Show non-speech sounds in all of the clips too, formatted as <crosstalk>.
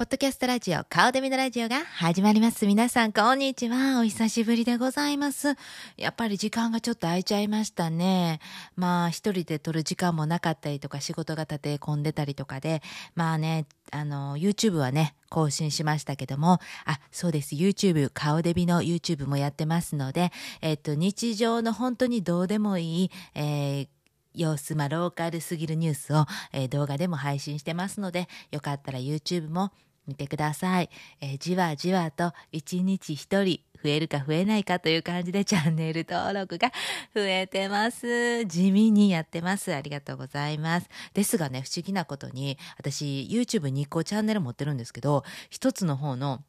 ポッドキャストラジオ、顔で見のラジオが始まります。皆さん、こんにちは。お久しぶりでございます。やっぱり時間がちょっと空いちゃいましたね。まあ、一人で撮る時間もなかったりとか、仕事が立て込んでたりとかで、まあね、あの、YouTube はね、更新しましたけども、あ、そうです。YouTube、顔デビの YouTube もやってますので、えっと、日常の本当にどうでもいい、えー様子、まあ、ローカルすぎるニュースを、えー、動画でも配信してますので、よかったら YouTube も見てください。えー、じわじわと1日1人増えるか増えないかという感じでチャンネル登録が増えてます。地味にやってます。ありがとうございます。ですがね、不思議なことに、私 YouTube2 個チャンネル持ってるんですけど、一つの方の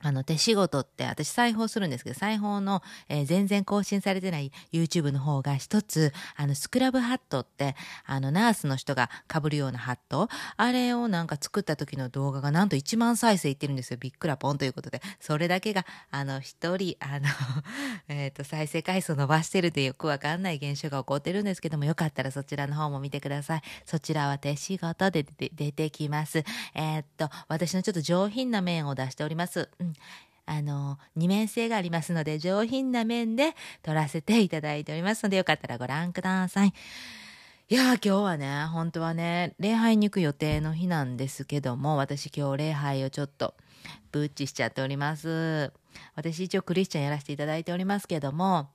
あの、手仕事って、私裁縫するんですけど、裁縫の、えー、全然更新されてない YouTube の方が一つ、あの、スクラブハットって、あの、ナースの人が被るようなハット、あれをなんか作った時の動画がなんと1万再生いってるんですよ。びっくらぽんということで。それだけが、あの、一人、あの <laughs> えっと、再生回数伸ばしてるってよくわかんない現象が起こってるんですけども、よかったらそちらの方も見てください。そちらは手仕事で出てきます。えー、っと、私のちょっと上品な面を出しております。うんあの、二面性がありますので、上品な面で撮らせていただいておりますので、よかったらご覧ください。いや今日はね、本当はね、礼拝に行く予定の日なんですけども、私今日礼拝をちょっと、ブッチしちゃっております。私一応クリスチャンやらせていただいておりますけども、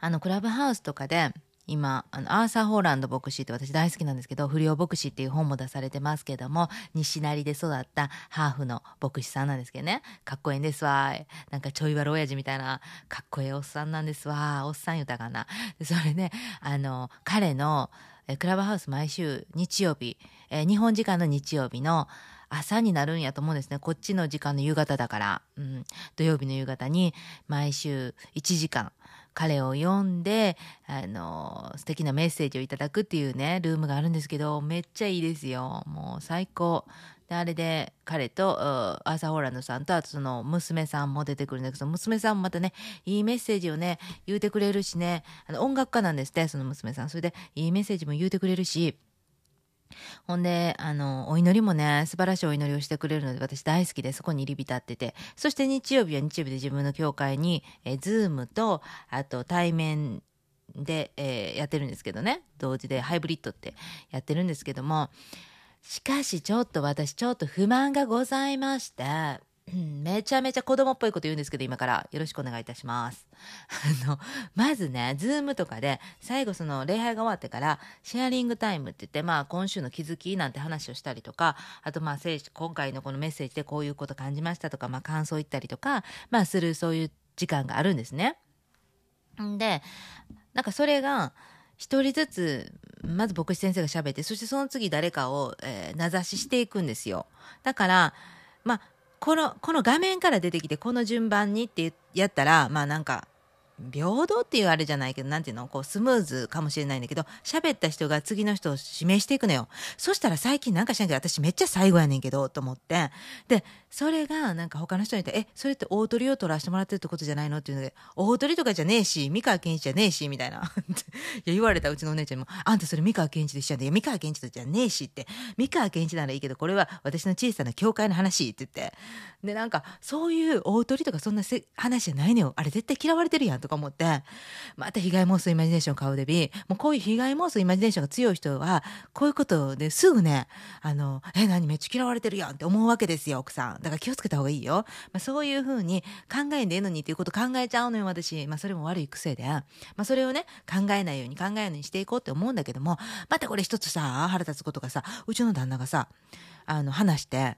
あの、クラブハウスとかで、今、あの、アーサー・ホーランド牧師って私大好きなんですけど、不良牧師っていう本も出されてますけども、西成で育ったハーフの牧師さんなんですけどね、かっこいいんですわ。なんかちょい悪親父みたいな、かっこいいおっさんなんですわ。おっさん言うたかな。それね、あの、彼の、えクラブハウス毎週日曜日、え日本時間の日曜日の朝になるんやと思うんですね。こっちの時間の夕方だから、うん、土曜日の夕方に毎週1時間、彼を読んで、あの、素敵なメッセージをいただくっていうね、ルームがあるんですけど、めっちゃいいですよ。もう最高。で、あれで彼と、アーサー・ホーランドさんと、あとその娘さんも出てくるんだけど、娘さんもまたね、いいメッセージをね、言うてくれるしね、あの音楽家なんですって、その娘さん。それで、いいメッセージも言うてくれるし、ほんで、あの、お祈りもね、素晴らしいお祈りをしてくれるので、私大好きで、そこに入り浸ってて、そして日曜日は日曜日で自分の教会に、えー、ズームと、あと対面で、えー、やってるんですけどね、同時でハイブリッドってやってるんですけども、しかしちょっと私ちょっと不満がございまして、めちゃめちゃ子供っぽいこと言うんですけど、今からよろしくお願いいたします。<laughs> あの、まずね、ズームとかで、最後その礼拝が終わってから、シェアリングタイムって言って、まあ今週の気づきなんて話をしたりとか、あとまあ今回のこのメッセージでこういうこと感じましたとか、まあ感想言ったりとか、まあするそういう時間があるんですね。で、なんかそれが、一人ずつ、まず牧師先生が喋って、そしてその次誰かを、えー、名指ししていくんですよ。だから、まあ、この、この画面から出てきて、この順番にってやったら、まあなんか、平等っていうあれじゃないけど、なんていうの？こう、スムーズかもしれないんだけど、喋った人が次の人を指名していくのよ。そしたら最近なんかしないけど、私めっちゃ最後やねんけど、と思って。で、それがなんか他の人に言って、え、それって大鳥を取らせてもらってるってことじゃないの？っていうので、大鳥とかじゃねえし、三河健一じゃねえし、みたいな。<laughs> いや、言われたうちのお姉ちゃんにも、あんたそれ三河健一で一緒やで、いや、三河健一とじゃねえしって、三河健一ならいいけど、これは私の小さな教会の話って言って。で、なんか、そういう大鳥とかそんな話じゃないのよ。あれ絶対嫌われてるやんとか思って、また被害妄想イマジネーション買うでび、もうこういう被害妄想イマジネーションが強い人は、こういうことですぐね、あの、え、何めっちゃ嫌われてるやんって思うわけですよ、奥さん。だから気をつけた方がいいよ。まあ、そういうふうに考えんでええのにっていうこと考えちゃうのよ、私。まあ、それも悪い癖で。まあ、それをね、考えないように考えないようにしていこうって思うんだけども、またこれ一つさ、腹立つことがさ、うちの旦那がさ、あの、話して、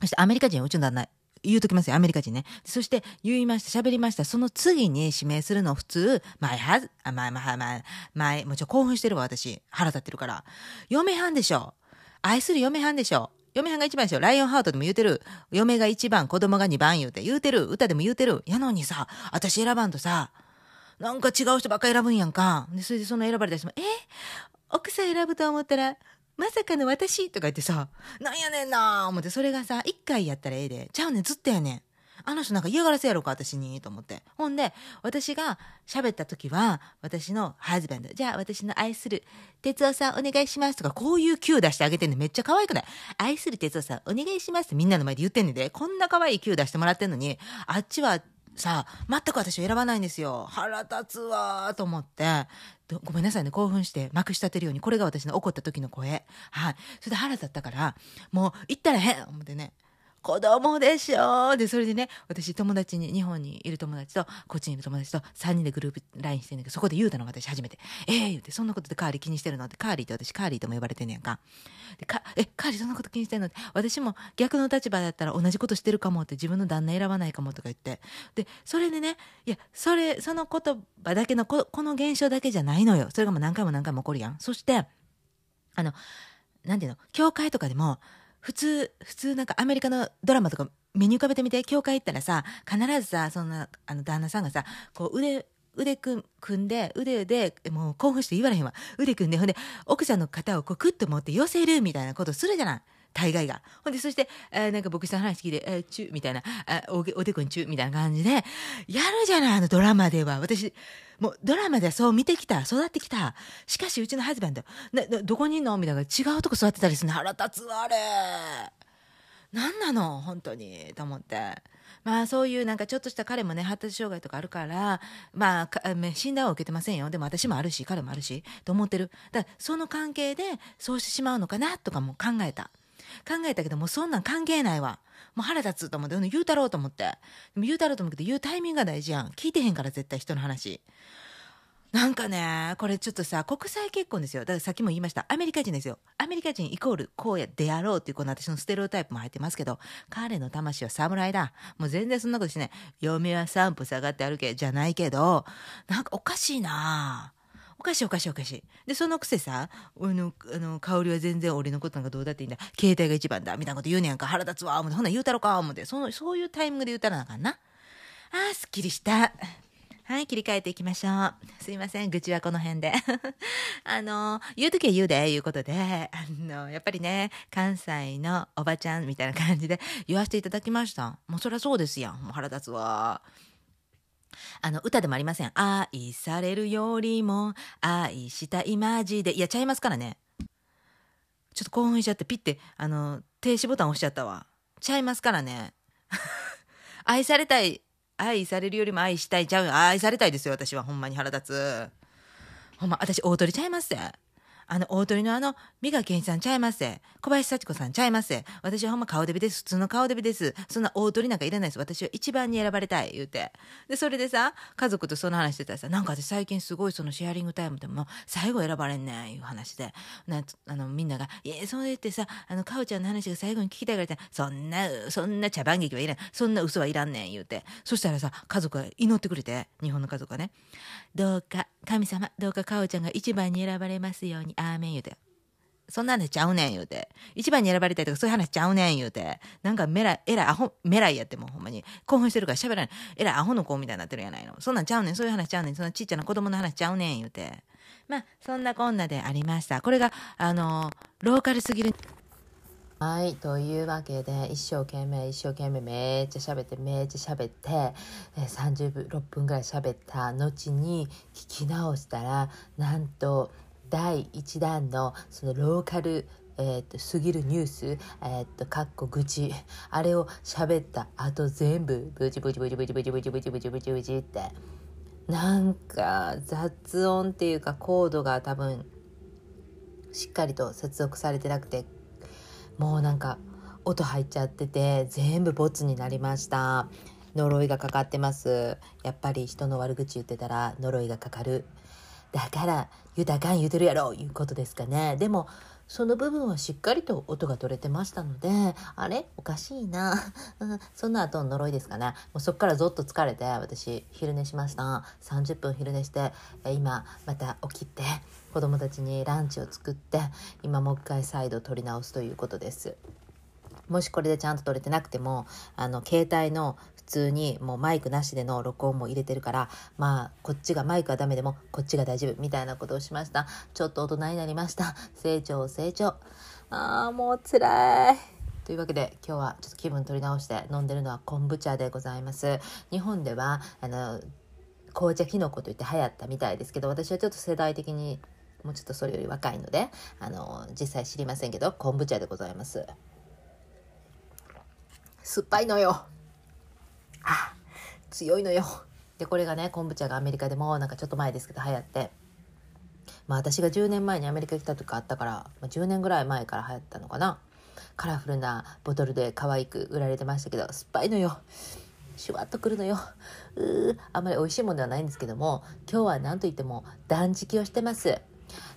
そしてアメリカ人、うちの旦那、言うときますよ、アメリカ人ね。そして言いました、喋りました。その次に指名するの普通、まあ、はず、あ、まあまあまあ、まあ、もうちょ興奮してるわ、私。腹立ってるから。嫁はんでしょ。愛する嫁はんでしょ。嫁はんが一番でしょ。ライオンハートでも言うてる。嫁が一番、子供が二番言うて。言うてる。歌でも言うてる。やのにさ、私選ばんとさ、なんか違う人ばっか選ぶんやんか。で、それでその選ばれた人も、え？奥さん選ぶと思ったら、まさかの私とか言ってさ、なんやねんなー思って、それがさ、一回やったらええで。ちゃうねん、ずっとやねん。あの人なんか嫌がらせやろうか、私に、と思って。ほんで、私が喋った時は、私の husband、じゃあ私の愛する哲夫さんお願いしますとか、こういうキュー出してあげてんのめっちゃ可愛くない愛する哲夫さんお願いしますってみんなの前で言ってんねんで、こんな可愛いキュー出してもらってんのに、あっちはさ、全く私を選ばないんですよ。腹立つわーと思って、ごめんなさいね、興奮してまくし立てるように、これが私の怒った時の声。はい。それで腹立ったから、もう行ったらへん思ってね。子供でしょで、それでね、私友達に、日本にいる友達と、こっちにいる友達と3人でグループ LINE してんだけど、そこで言うたの私初めて。ええー、言うて、そんなことでカーリー気にしてるの？って、カーリーって私カーリーとも呼ばれてんねやんか。でかえ、カーリーそんなこと気にしてるの？って、私も逆の立場だったら同じことしてるかもって自分の旦那選ばないかもとか言って。で、それでね、いや、それ、その言葉だけのこ、この現象だけじゃないのよ。それがもう何回も何回も起こるやん。そして、あの、なんていうの、教会とかでも、普通、普通なんかアメリカのドラマとか目に浮かべてみて、教会行ったらさ、必ずさ、そんな、あの、旦那さんがさ、こう腕、腕組んで、腕で、もう興奮して言われへんわ。腕組んで、ほんで、奥さんの肩をこうクッと持って寄せるみたいなことするじゃない。大概が。ほんで、そして、えー、なんか僕さん話聞いて、えー、チューみたいな、あおおでこにチューみたいな感じで、やるじゃない、あのドラマでは。私、もうドラマではそう見てきた、育ってきた。しかし、うちのハズバンド、などこにいんの？みたいな、違うとこ座ってたりするの腹立つわ、あれ。何なの？本当に。と思って。まあそういうなんかちょっとした彼もね、発達障害とかあるから、まあ、診断は受けてませんよ。でも私もあるし、彼もあるし、と思ってる。だからその関係でそうしてしまうのかなとかも考えた。考えたけどもうそんなん関係ないわ。もう腹立つと思って、言うたろうと思って。でも言うたろうと思うけど、言うタイミングが大事やん。聞いてへんから絶対人の話。なんかね、これちょっとさ、国際結婚ですよ。だからさっきも言いました。アメリカ人ですよ。アメリカ人イコールこうやであろうっていうこの私のステレオタイプも入ってますけど、彼の魂は侍だ。もう全然そんなことしない。嫁は散歩下がって歩け、じゃないけど、なんかおかしいなおかしいおかしいおかしい。で、そのくせさ、俺の、あの、香りは全然俺のことなんかどうだっていいんだ。携帯が一番だ。みたいなこと言うねやんか。腹立つわ。思って、ほな言うたろか。思って。その、そういうタイミングで言うたらなあかんな。あー、すっきりした。はい、切り替えていきましょう。すいません、愚痴はこの辺で。<laughs> あの、言うときは言うで、いうことで、あの、やっぱりね、関西のおばちゃんみたいな感じで言わせていただきました。もうそりゃそうですやん。もう腹立つわ。あの、歌でもありません。愛されるよりも、愛したいマジで。いや、ちゃいますからね。ちょっと興奮しちゃって、ピッて、あの、停止ボタン押しちゃったわ。ちゃいますからね。<laughs> 愛されたい愛されるよりも愛したいちゃう愛されたいですよ、私は。ほんまに腹立つ。ほんま、私、大鳥ちゃいますって。あの、大鳥のあの、三賀健一さんちゃいます小林幸子さんちゃいます私はほんま顔デビです。普通の顔デビです。そんな大鳥なんかいらないです。私は一番に選ばれたい。言うて。で、それでさ、家族とその話してたらさ、なんか私最近すごいそのシェアリングタイムでも最後選ばれんねん、いう話で。なあの、みんなが、いや、そうやってさ、あの、かおちゃんの話が最後に聞きたいからって、そんな、そんな茶番劇はいらん。そんな嘘はいらんねん、言うて。そしたらさ、家族が祈ってくれて、日本の家族がね。どうか、神様、どうかかおちゃんが一番に選ばれますように、アーメン言うて。そんな話ちゃうねん言うて。一番に選ばれたいとかそういう話ちゃうねん言うて。なんかメラ、えらいアホ、メライやってもほんまに。興奮してるから喋らない。えらいアホの子みたいになってるやないの。そんなんちゃうねん。そういう話ちゃうねん。そのちっちゃな子供の話ちゃうねん言うて。まあ、そんなこんなでありました。これが、あの、ローカルすぎる。はい。というわけで、一生懸命、一生懸命、めっちゃ喋って、めっちゃ喋って、え36分ぐらい喋った後に聞き直したら、なんと、第1弾のそのローカルえー、と過ぎるニュース、えー、っとかっこ愚痴あれを喋った後全部ブチブチブチブチブチブチブチブチブチブチってなんか雑音っていうかコードが多分しっかりと接続されてなくてもうなんか音入っちゃってて全部ボツになりました。呪いがかかってます。やっぱり人の悪口言ってたら呪いがかかる。だからゆたかん言うてるやろいうことですかね。でもその部分はしっかりと音が取れてましたのであれ？おかしいな。<laughs> その後の呪いですかね。もうそっからぞっと疲れて私昼寝しました。30分昼寝して今また起きて子供たちにランチを作って今もう一回再度撮り直すということです。もしこれでちゃんと撮れてなくてもあの携帯の通にもうマイクなしでの録音も入れてるからまあこっちがマイクはダメでもこっちが大丈夫みたいなことをしました。ちょっと大人になりました。成長成長。ああもう辛い。というわけで今日はちょっと気分取り直して飲んでるのは昆布茶でございます。日本ではあの紅茶きのこと言って流行ったみたいですけど私はちょっと世代的にもうちょっとそれより若いのであの実際知りませんけど昆布茶でございます。酸っぱいのよ。あ強いのよ。でこれがね昆布茶がアメリカでもなんかちょっと前ですけど流行って。まあ私が10年前にアメリカ来た時あったから、まあ、10年ぐらい前から流行ったのかな。カラフルなボトルで可愛く売られてましたけど酸っぱいのよ。シュワッとくるのよ。うーあんまり美味しいものではないんですけども今日は何といっても断食をしてます。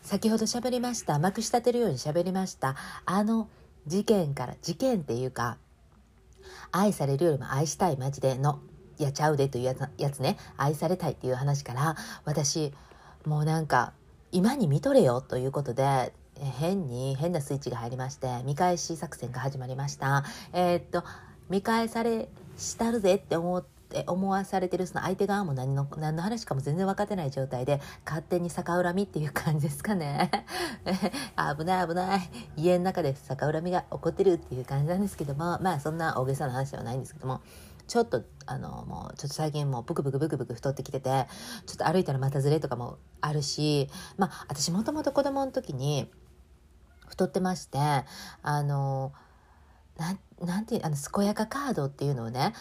先ほど喋りましたまくし立てるように喋りました。あの事件から事件っていうか愛されるよりも愛したいマジでのやちゃうでというやつね。愛されたいっていう話から私もうなんか今に見とれよということで変に変なスイッチが入りまして見返し作戦が始まりました。えー、っと見返されしたるぜって思って思わされてるその相手側も何の何の話かも全然分かってない状態で勝手に逆恨みっていう感じですかね。<laughs> 危ない危ない。家の中で逆恨みが起こってるっていう感じなんですけどもまあそんな大げさな話ではないんですけどもちょっとあのもうちょっと最近もうブクブクブクブク太ってきててちょっと歩いたらまたずれとかもあるしまあ私もともと子供の時に太ってましてあのなんなんていうあの健やかカードっていうのをね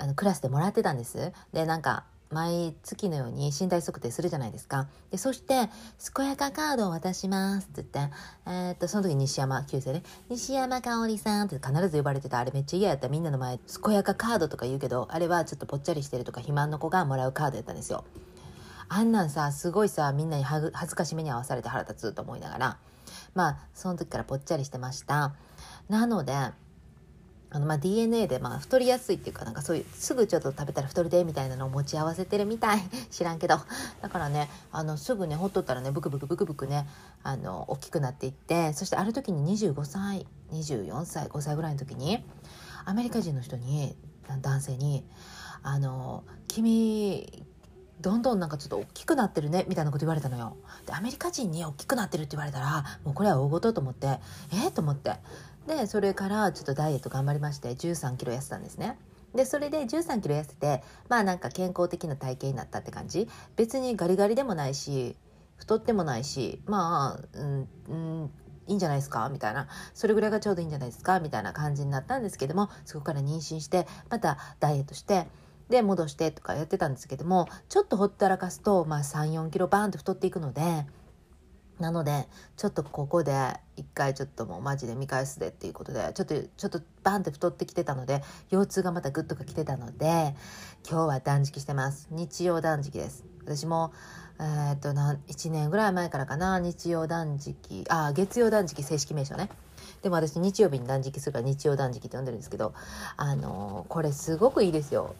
あのクラスでもらってたんです。でなんか毎月のように身体測定するじゃないですか。でそして「健やかカードを渡します」って言って、えー、っとその時西山旧姓ね「西山香織さん」って必ず呼ばれてた。あれめっちゃ嫌やった。みんなの前「健やかカード」とか言うけどあれはちょっとぽっちゃりしてるとか肥満の子がもらうカードやったんですよ。あんなんさすごいさみんなに恥ずかしめに合わされて腹立つと思いながら。まあその時からぽっちゃりしてました。なのであのまあ DNA でまあ太りやすいっていうかなんかそういうすぐちょっと食べたら太るでみたいなのを持ち合わせてるみたい。<laughs> 知らんけど。だからねあのすぐねほっとったらねブクブクブクブクねあの大きくなっていって。そしてある時に25歳24歳5歳ぐらいの時にアメリカ人の人に男性に「あの君どんどんなんかちょっと大きくなってるねみたいなこと言われたのよ。でアメリカ人に大きくなってるって言われたらもうこれは大事と思って。えー、と思って。でそれからちょっとダイエット頑張りまして1 3キロ痩せたんですね。でそれで1 3キロ痩せてまあなんか健康的な体型になったって感じ。別にガリガリでもないし太ってもないしまあうん、うん、いいんじゃないですか？みたいな。それぐらいがちょうどいいんじゃないですか？みたいな感じになったんですけどもそこから妊娠してまたダイエットしてで戻してとかやってたんですけどもちょっとほったらかすと、まあ、3 4キロバーンと太っていくのでなのでちょっとここで一回ちょっともうマジで見返すでっていうことでちょっとちょっとバンって太ってきてたので腰痛がまたグッとか来てたので今日は断食してます。日曜断食です。私もえー、っと1年ぐらい前からかな。日曜断食あ月曜断食正式名称ね。でも私日曜日に断食するから日曜断食って呼んでるんですけどあのー、これすごくいいですよ。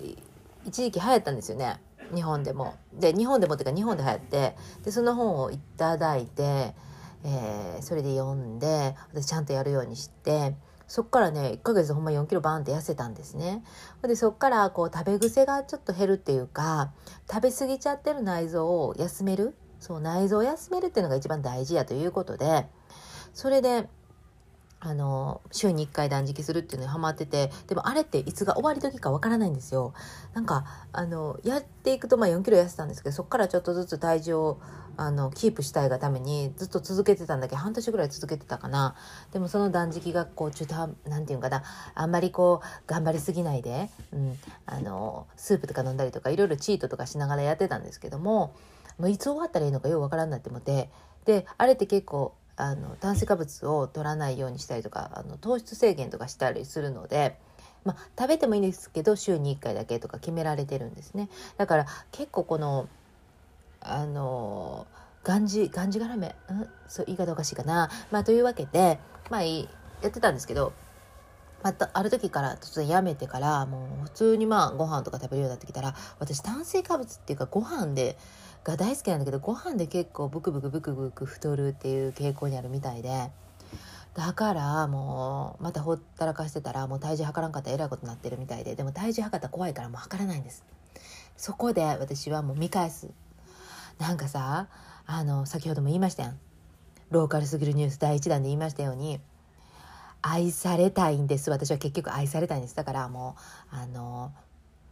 一時期流行ったんですよね。日本でも。で日本でもっていうか日本で流行ってでその本をいただいて、えー、それで読んで私ちゃんとやるようにしてそっからね1ヶ月ほんま4キロバーンって痩せたんですね。でそっからこう食べ癖がちょっと減るっていうか食べ過ぎちゃってる内臓を休める？そう内臓を休めるっていうのが一番大事やということでそれであの週に1回断食するっていうのにハマっててでもあれっていつが終わり時かわからないんですよ。なんかあのやっていくとまあ4キロ痩せたんですけどそこからちょっとずつ体重をあのキープしたいがためにずっと続けてたんだけど半年ぐらい続けてたかな。でもその断食がこうちょっと何て言うかな。あんまりこう頑張りすぎないで、うん、あのスープとか飲んだりとかいろいろチートとかしながらやってたんですけどももういつ終わったらいいのかようわからんなって思って。であれって結構あの炭水化物を取らないようにしたりとかあの糖質制限とかしたりするので、まあ、食べてもいいんですけど週に1回だけとか決められてるんですね。だから結構このあのがんじがんじがらめ、うん、そう言い方おかしいかな、まあ、というわけで、まあ、やってたんですけどまたある時から突然やめてからもう普通にまあご飯とか食べるようになってきたら私炭水化物っていうかご飯でが大好きなんだけどご飯で結構ブクブクブクブク太るっていう傾向にあるみたいでだからもうまたほったらかしてたらもう体重測らんかったらえらいことになってるみたいででも体重測ったら怖いからもう測らないんです。そこで私はもう見返す。なんかさあの先ほども言いましたやん。ローカルすぎるニュース第1弾で言いましたように愛されたいんです。私は結局愛されたいんです。だからもうあの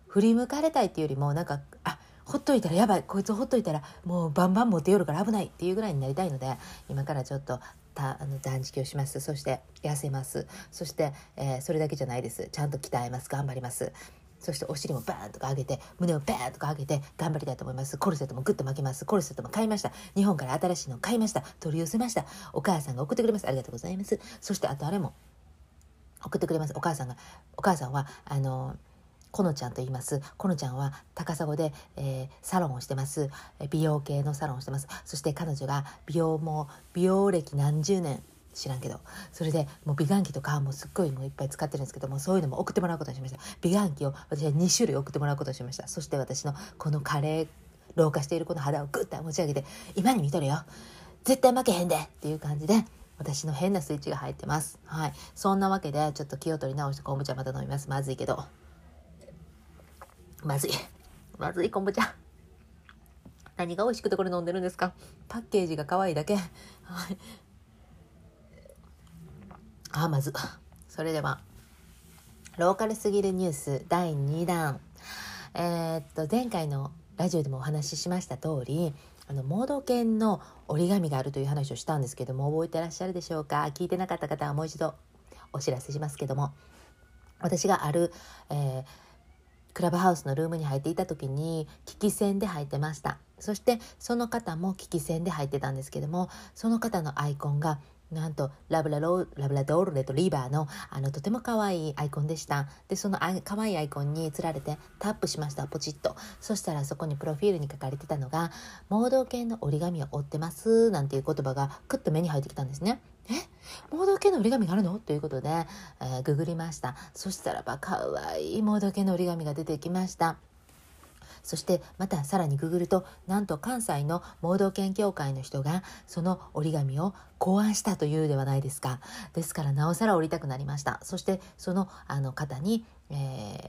振り向かれたいっていうよりもなんかほっといたらやばいこいつほっといたらもうバンバン持ってよるから危ないっていうぐらいになりたいので今からちょっとたあの断食をします。そして痩せます。そして、えーそれだけじゃないです。ちゃんと鍛えます。頑張ります。そしてお尻もバーンとか上げて胸をバーンとか上げて頑張りたいと思います。コルセットもグッと巻きます。コルセットも買いました。日本から新しいの買いました。取り寄せました。お母さんが送ってくれます。ありがとうございます。そしてあとあれも送ってくれます。お母さんがお母さんはあのこのちゃんと言います。このちゃんは高砂で、えーサロンをしてます。美容系のサロンをしてます。そして彼女が美容も美容歴何十年知らんけど。それでもう美顔器とかもすっごいもういっぱい使ってるんですけどもそういうのも送ってもらうことにしました。美顔器を私は2種類送ってもらうことにしました。そして私のこのカレー老化しているこの肌をグッと持ち上げて今に見とるよ。絶対負けへんで。っていう感じで私の変なスイッチが入ってます。はい。そんなわけでちょっと気を取り直して昆布茶また飲みます。まずいけど。まずい。まずい昆布茶何が美味しくてこれ飲んでるんですか？パッケージが可愛いだけ。あまずそれではローカルすぎるニュース第2弾。えーっと前回のラジオでもお話ししました通りあのモード犬の折り紙があるという話をしたんですけども覚えてらっしゃるでしょうか？聞いてなかった方はもう一度お知らせしますけども私がある、えークラブハウスのルームに入っていた時に聞き戦で入ってました。そしてその方も聞き戦で入ってたんですけどもその方のアイコンがなんとラブラロラブラドールレトリーバーのあのとても可愛いアイコンでした。でそのアイ可愛いアイコンにつられてタップしましたポチッと。そしたらそこにプロフィールに書かれてたのが「盲導犬の折り紙を折ってます」なんていう言葉がクッと目に入ってきたんですね。え？盲導犬の折り紙があるの？ということで、えーググりました。そしたらば可愛いい盲導犬の折り紙が出てきました。そしてまたさらにググるとなんと関西の盲導犬協会の人がその折り紙を考案したというではないですか。ですからなおさら折りたくなりました。そしてそのあの方にえ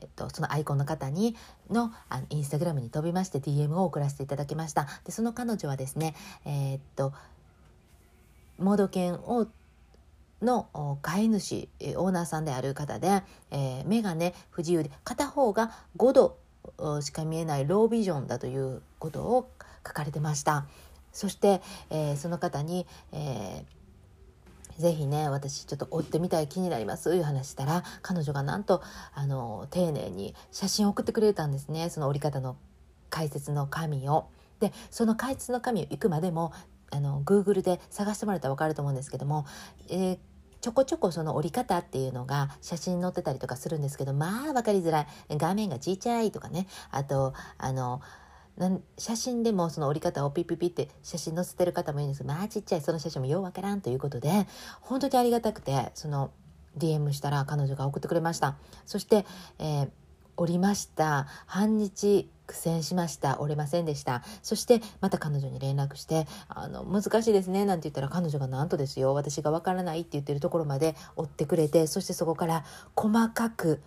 ーっとそのアイコンの方にのあのインスタグラムに飛びまして DM を送らせていただきました。でその彼女はですねえーっと盲導犬をの飼い主オーナーさんである方で、えー目がね不自由で片方が5度しか見えないロービジョンだということを書かれてましたそして、えーその方に、えーぜひね私ちょっと追ってみたい気になりますという話したら彼女がなんとあの丁寧に写真を送ってくれたんですねその折り方の解説の紙を。でその解説の紙を行くまでもあの Google で探してもらったら分かると思うんですけども、えーちょこちょこその折り方っていうのが写真に載ってたりとかするんですけどまあ分かりづらい。画面がちっちゃいとかね。あとあのなん写真でもその折り方をピピピって写真載せてる方もいるんですけどまあちっちゃいその写真もようわからんということで本当にありがたくてその DM したら彼女が送ってくれました。そして、えー折りました。半日苦戦しました。折れませんでした。そしてまた彼女に連絡してあの難しいですね。なんて言ったら彼女がなんとですよ。私がわからないって言ってるところまで追ってくれてそしてそこから細かく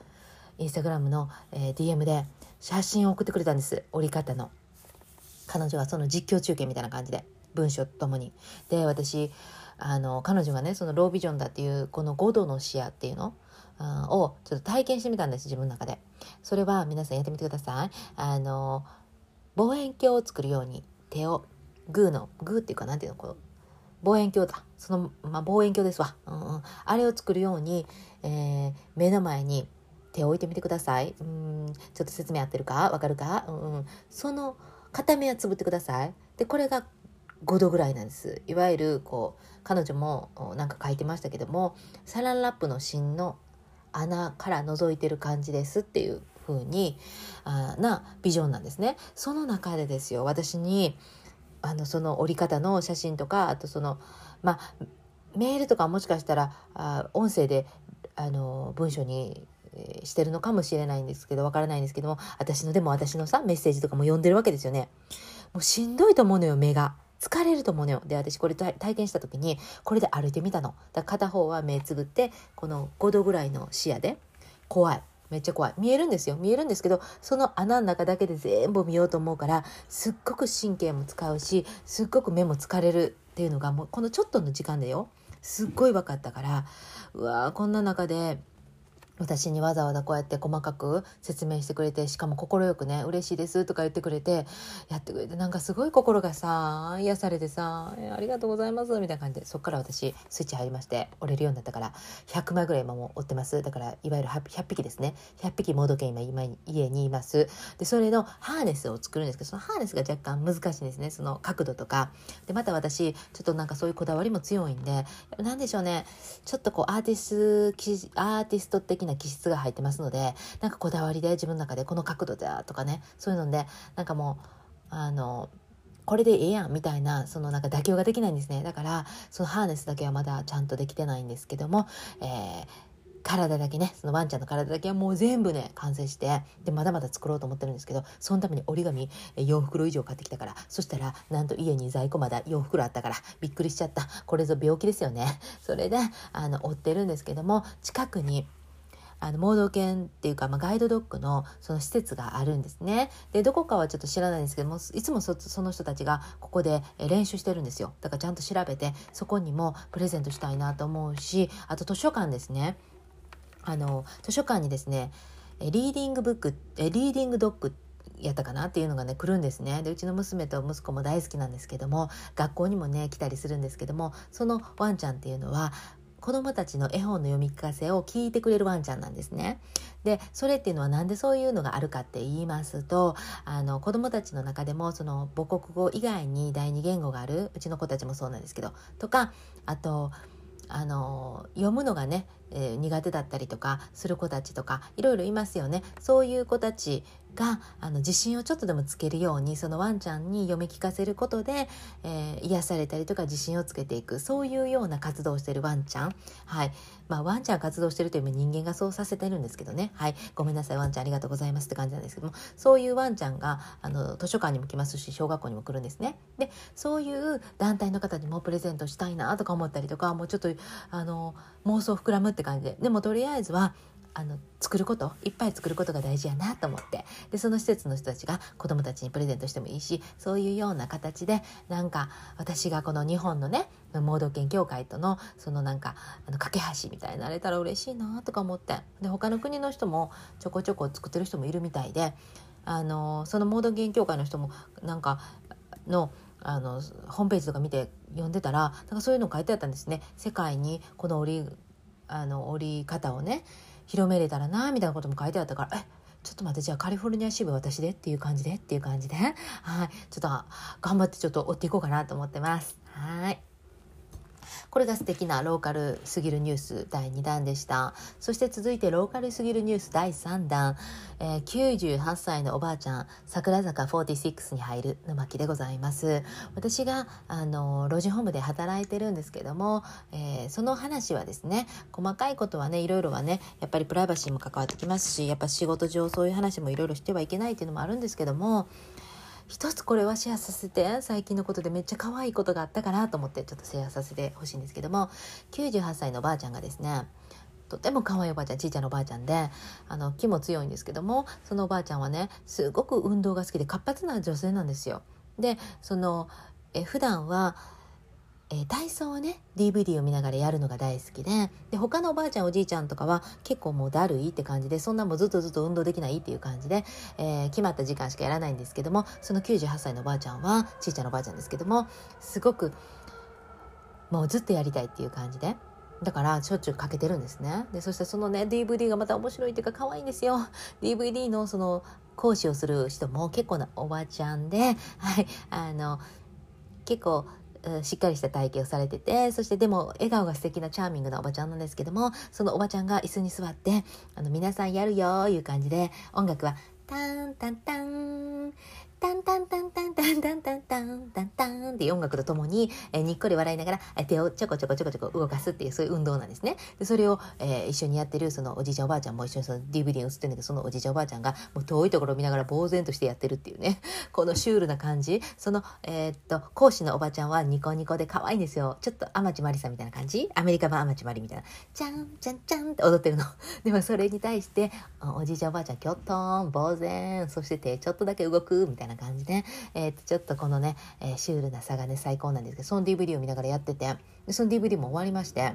インスタグラムの、え DM で写真を送ってくれたんです。折り方の。彼女はその実況中継みたいな感じで。文章とともに。で私あの彼女がねそのロービジョンだっていうこの5度の視野っていうのをちょっと体験してみたんです自分の中で。それは皆さんやってみてください。あの望遠鏡を作るように手をグーのグーっていうかなんていうのこう望遠鏡だ。その、まあ、望遠鏡ですわ、うんうん、あれを作るように、えー目の前に手を置いてみてください。うん。ちょっと説明合ってるか？わかるか、うんうん、その片目はつぶってください。でこれが5度ぐらいなんです。いわゆるこう彼女もなんか書いてましたけどもサランラップの芯の穴から覗いてる感じですっていう風にあなビジョンなんですね。その中でですよ。私にあのその折り方の写真とかあとそのまあメールとかもしかしたらあ音声であの文章にえしてるのかもしれないんですけどわからないんですけども私のでも私のさメッセージとかも読んでるわけですよね。もうしんどいと思うのよ目が。疲れると思うのよ。で私これ体験した時にこれで歩いてみたの。だ片方は目つぶってこの5度ぐらいの視野で怖い。めっちゃ怖い。見えるんですよ。見えるんですけどその穴の中だけで全部見ようと思うからすっごく神経も使うしすっごく目も疲れるっていうのがもうこのちょっとの時間でよ。すっごい分かったからうわーこんな中で私にわざわざこうやって細かく説明してくれてしかも快くね「嬉しいです」とか言ってくれてやってくれてなんかすごい心がさ癒されてさ「ありがとうございます」みたいな感じでそっから私スイッチ入りまして折れるようになったから100枚ぐらい今も折ってます。だからいわゆる 100, 100匹ですね。100匹モード犬今家にいます。でそれのハーネスを作るんですけどそのハーネスが若干難しいんですね。その角度とか。でまた私ちょっとなんかそういうこだわりも強いんで何でしょうね。ちょっとこうアーティスアーティスト的な気質が入ってますのでなんかこだわりで自分の中でこの角度だとかねそういうのでなんかもうあのこれでええやんみたいなそのなんか妥協ができないんですね。だからそのハーネスだけはまだちゃんとできてないんですけども、えー体だけねそのワンちゃんの体だけはもう全部ね完成してでまだまだ作ろうと思ってるんですけどそのために折り紙4袋以上買ってきたからそしたらなんと家に在庫まだ4袋あったからびっくりしちゃった。これぞ病気ですよね。それであの追ってるんですけども近くにあの盲導犬っていうか、まあ、 guide dog のその施設があるんですね。でどこかはちょっと知らないんですけどもいつもその人たちがここで練習してるんですよ。だからちゃんと調べてそこにもプレゼントしたいなと思うしあと図書館ですね。あの図書館にですね reading book reading dog やったかな？っていうのがね来るんですね。でうちの娘と息子も大好きなんですけども学校にもね来たりするんですけどもそのワンちゃんっていうのは子供たちの絵本の読み聞かせを聞いてくれるワンちゃんなんですね。でそれっていうのは何でそういうのがあるかって言いますとあの子供たちの中でもその母国語以外に第二言語があるうちの子たちもそうなんですけどとかあとあの読むのがね、えー、苦手だったりとかする子たちとかいろいろいますよねそういう子たちがあの自信をちょっとでもつけるようにそのワンちゃんに読み聞かせることで、えー、癒されたりとか自信をつけていくそういうような活動をしてるワンちゃん。はい。まあワンちゃん活動してるというより人間がそうさせてるんですけどね。はい。ごめんなさいワンちゃんありがとうございますって感じなんですけどもそういうワンちゃんがあの図書館にも来ますし小学校にも来るんですね。でそういう団体の方にもプレゼントしたいなとか思ったりとかもうちょっとあの妄想膨らむって感じで。でもとりあえずはあの作ることいっぱい作ることが大事やなと思ってでその施設の人たちが子どもたちにプレゼントしてもいいしそういうような形でなんか私がこの日本のね盲導犬協会とのそのなんかあの架け橋みたいになれたら嬉しいなとか思ってで他の国の人もちょこちょこ作ってる人もいるみたいであのその盲導犬協会の人もなんかのあのホームページとか見て読んでたらなんかそういうの書いてあったんですね。世界にこの折りあの折り方をね広めれたらなみたいなことも書いてあったからえちょっと待ってじゃあカリフォルニア支部私でっていう感じでっていう感じではい。ちょっと頑張ってちょっと追っていこうかなと思ってます。はい。これが素敵なローカルすぎるニュース第2弾でした。そして続いてローカルすぎるニュース第3弾、えー、98歳のおばあちゃん桜坂46に入るの巻でございます。私があの老人ホームで働いてるんですけども、えー、その話はですね細かいことはねいろいろはねやっぱりプライバシーも関わってきますしやっぱ仕事上そういう話もいろいろしてはいけないっていうのもあるんですけども一つこれはシェアさせて最近のことでめっちゃ可愛いことがあったかなと思ってちょっとシェアさせてほしいんですけども98歳のばあちゃんがですねとても可愛いおばあちゃんちいちゃんのおばあちゃんであの気も強いんですけどもそのおばあちゃんはねすごく運動が好きで活発な女性なんですよ。でそのえ普段はえ、体操をね DVD を見ながらやるのが大好きでで他のおばあちゃんおじいちゃんとかは結構もうだるいって感じでそんなもうずっとずっと運動できないっていう感じで、えー、決まった時間しかやらないんですけどもその98歳のおばあちゃんはちいちゃなおばあちゃんですけどもすごくもうずっとやりたいっていう感じで。だからしょっちゅうかけてるんですね。で、そしてそのね、DVD がまた面白いっていうか可愛いんですよ。DVD のその講師をする人も結構なおばちゃんで、はい、あの、結構しっかりした体型をされててそしてでも笑顔が素敵なチャーミングなおばちゃんなんですけどもそのおばちゃんが椅子に座って「あの皆さんやるよ」いう感じで音楽は「タンタンタン。タンタンタンタンタンタンタンタンタンタンって音楽とともに、えー、にっこり笑いながら手をちょこちょこちょこちょこ動かすっていうそういう運動なんですね。でそれを、えー、一緒にやってるそのおじいちゃんおばあちゃんも一緒にその DVD に映ってるんだけどそのおじいちゃんおばあちゃんがもう遠いところを見ながら呆然としてやってるっていうねこのシュールな感じその、えー、っと講師のおばあちゃんはニコニコで可愛いんですよちょっと天地真理さんみたいな感じアメリカ版天地真理みたいなチャンチャンチャンって踊ってるのでもそれに対しておじいちゃんおばあちゃんきょっとん呆然そして手ちょっとだけ動くみたいなな感じで、えー、とちょっとこのね、えー、シュールな差がね最高なんですけどその DVD を見ながらやっててその DVD も終わりまして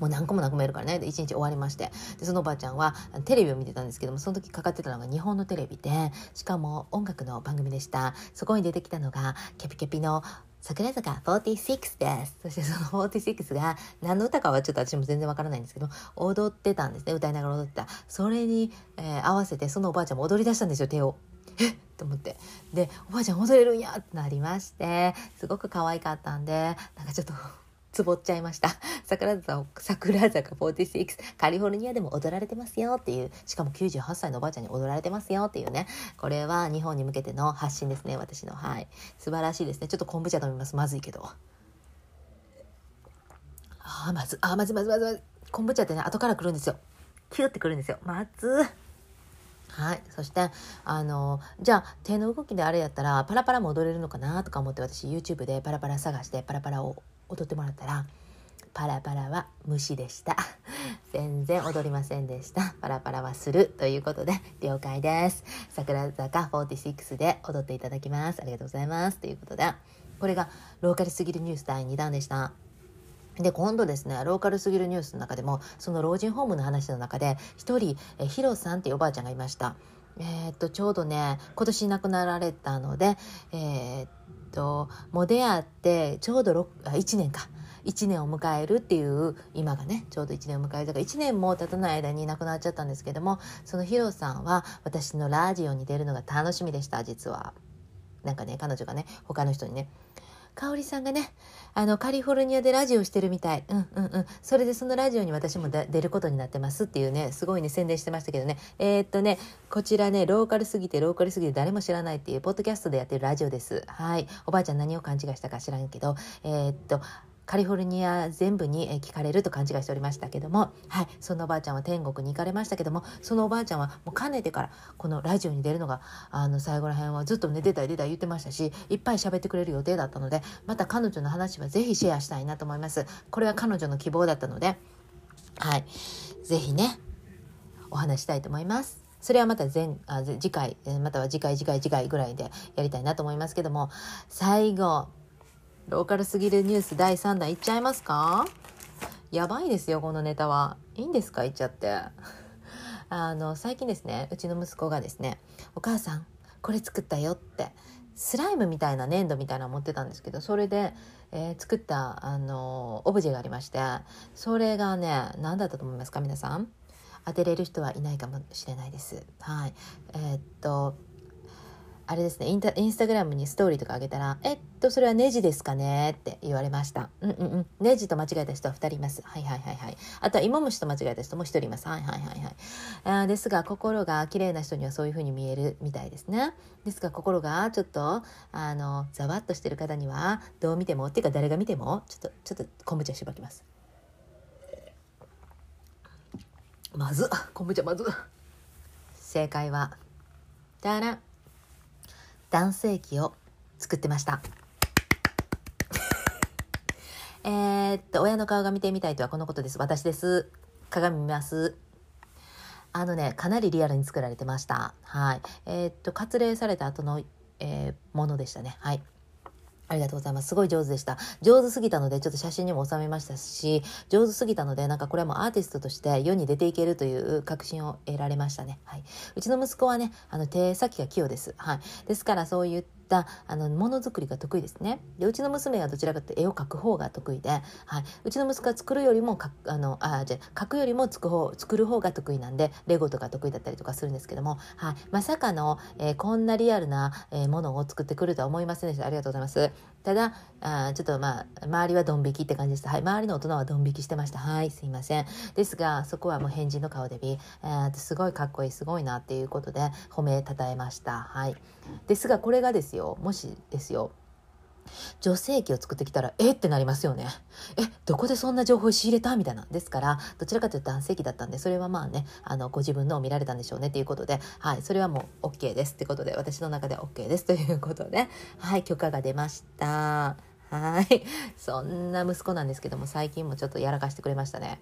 もう何個も何個もやるからね、一日終わりまして。で、そのおばあちゃんはテレビを見てたんですけども、その時かかってたのが日本のテレビで、しかも音楽の番組でした。そこに出てきたのが、キャピキャピの桜坂46です。そしてその46が何の歌かはちょっと私も全然わからないんですけど、踊ってたんですね。歌いながら踊ってた。それに、えー、合わせてそのおばあちゃんも踊り出したんですよ、手を。えっ？と思って。で、おばあちゃん踊れるんやってなりまして、すごく可愛かったんで、なんかちょっと <laughs> つぼっちゃいました。<laughs> 桜坂、桜坂46、カリフォルニアでも踊られてますよっていう、しかも98歳のおばあちゃんに踊られてますよっていうね、これは日本に向けての発信ですね、私の。はい。素晴らしいですね。ちょっと昆布茶飲みます。まずいけど。ああ、まず、ああ、まずまずまずまず。昆布茶ってね、後から来るんですよ。キュって来るんですよ。まず。はい。そして、あの、じゃあ、手の動きであれやったら、パラパラも踊れるのかなとか思って、私、YouTube でパラパラ探して、パラパラを踊ってもらったらパラパラは虫でした。<laughs> 全然踊りませんでした。パラパラはするということで了解です。桜坂46で踊っていただきます。ありがとうございます。ということでこれがローカルすぎるニュース第2弾でした。で今度ですねローカルすぎるニュースの中でもその老人ホームの話の中で一人えヒロさんっていうおばあちゃんがいました。えー、っとちょうどね今年亡くなられたのでえー、っともう出会ってちょうどあ1年か。1年を迎えるっていう今がねちょうど1年を迎える。から1年も経たない間に亡くなっちゃったんですけどもそのヒロさんは私のラジオに出るのが楽しみでした実は。なんかね彼女がね他の人にね香織さんがね、あの、カリフォルニアでラジオしてるみたい。うんうんうん。それでそのラジオに私も出ることになってますっていうね、すごいね、宣伝してましたけどね。えー、っとね、こちらね、ローカルすぎて、ローカルすぎて誰も知らないっていう、ポッドキャストでやってるラジオです。はい。おばあちゃん何を勘違いしたか知らんけど、えー、っと、カリフォルニア全部に聞かれると勘違いしておりましたけども、はい、そのおばあちゃんは天国に行かれましたけどもそのおばあちゃんはもうかねてからこのラジオに出るのがあの最後ら辺はずっとね出たい出たい言ってましたしいっぱい喋ってくれる予定だったのでまた彼女の話はぜひシェアしたいなと思います。これは彼女の希望だったのではいぜひねお話したいと思います。それはまた前あ次回または次回次回次回ぐらいでやりたいなと思いますけども最後ローカルすぎるニュース第3弾いっちゃいますか？やばいですよ、このネタは。いいんですか言っちゃって。<laughs> あの、最近ですね、うちの息子がですね、お母さん、これ作ったよって、スライムみたいな粘土みたいなの持ってたんですけど、それで、えー、作った、あの、オブジェがありまして、それがね、何だったと思いますか皆さん？当てれる人はいないかもしれないです。はい。えー、っと、あれですねインタインスタグラムにストーリーとかあげたら「えっとそれはネジですかね?」って言われました。うんうんうん。ネジと間違えた人は2人います。はいはいはいはい。あとは芋虫と間違えた人も1人います。はいはいはいはい。あですが心が綺麗な人にはそういう風に見えるみたいですね。ですが心がちょっとあのざわっとしてる方にはどう見てもっていうか誰が見てもちょっとちょっと昆布茶しばきます。まず昆布茶まず正解はだら男性器を作ってました。<laughs> えっと、親の顔が見てみたいとはこのことです。私です。鏡見ます。あのね、かなりリアルに作られてました。はい。えー、っと、割礼された後の、えー、ものでしたね。はい。ありがとうございます。すごい上手でした。上手すぎたので、ちょっと写真にも収めましたし、上手すぎたので、なんかこれもアーティストとして世に出ていけるという確信を得られましたね。はい。うちの息子はね、あの、手先が器用です。はい。ですから、そういったあのものづくりが得意ですね。でうちの娘はどちらかというと絵を描く方が得意で、はい、うちの息子は作るよりもあのあじゃ描くよりも作る方作る方が得意なんでレゴとか得意だったりとかするんですけども、はい、まさかの、えー、こんなリアルな、えー、ものを作ってくるとは思いませんでした。ありがとうございます。ただあちょっとまあ周りはドン引きって感じでした、はい、周りの大人はドン引きしてました。はいすいません。ですがそこはもう変人の顔でび、えー、すごいかっこいいすごいなっていうことで褒めたたえました。はい。ですがこれがですよもしですよ女性器を作ってきたら、えってなりますよね。え、どこでそんな情報仕入れた？みたいな。ですから、どちらかというと男性器だったんで、それはまあね、あの、ご自分のを見られたんでしょうねっていうことで、はい、それはもう OK ですってことで、私の中で OK ですということで、はい、許可が出ました。はい。そんな息子なんですけども、最近もちょっとやらかしてくれましたね。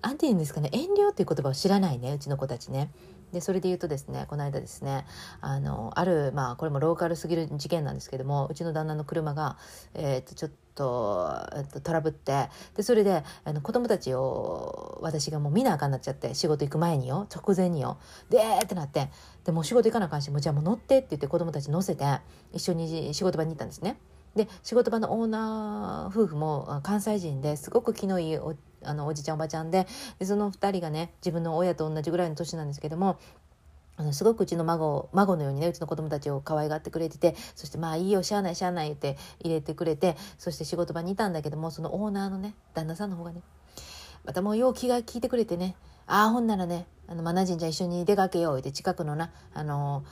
何て言うんですかね遠慮っていう言葉を知らないねうちの子たちね。でそれで言うとですねこの間ですねあのあるまあこれもローカルすぎる事件なんですけどもうちの旦那の車が、えー、とちょっと、えっと、トラブってでそれであの子供たちを私がもう見なあかんなっちゃって仕事行く前によ直前によでーってなってでもう仕事行かなあかんしもうじゃあもう乗ってって言って子供たち乗せて一緒に仕事場に行ったんですね。で仕事場のオーナー夫婦も関西人ですごく気のいいおあのおじちゃんおばちゃんででその2人がね自分の親と同じぐらいの年なんですけどもあのすごくうちの孫孫のようにねうちの子供たちを可愛がってくれててそしてまあいいよしゃあないしゃあないって入れてくれてそして仕事場にいたんだけどもそのオーナーのね旦那さんの方がねまたもうよう気が利いてくれてねああほんならねあのマナジンじゃ一緒に出かけようって近くのなあの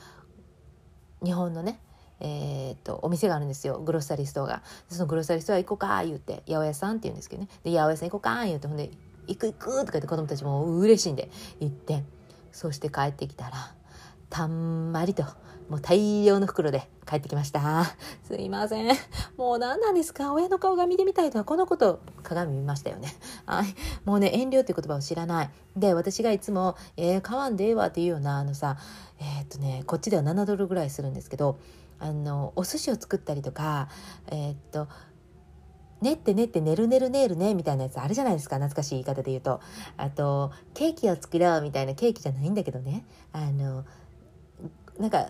日本のねえー、っとお店があるんですよグロッサリストがそのグロッサリストは行こうか言うて八百屋さんって言うんですけどねで八百屋さん行こうか言うてほんで行く行くとか言って子供たちも嬉しいんで行ってそして帰ってきたらたんまりともう大量の袋で帰ってきました。すいません。もう何なんですか？親の顔が見てみたいとはこのこと鏡見ましたよね。はい。もうね、遠慮っていう言葉を知らない。で、私がいつも、えー、買わんでええわっていうような、あのさ、えー、っとね、こっちでは7ドルぐらいするんですけど、あのお寿司を作ったりとかえー、っと練って練って寝る寝る寝るねみたいなやつあるじゃないですか懐かしい言い方で言うと。あとケーキを作ろうみたいなケーキじゃないんだけどね。あのなんか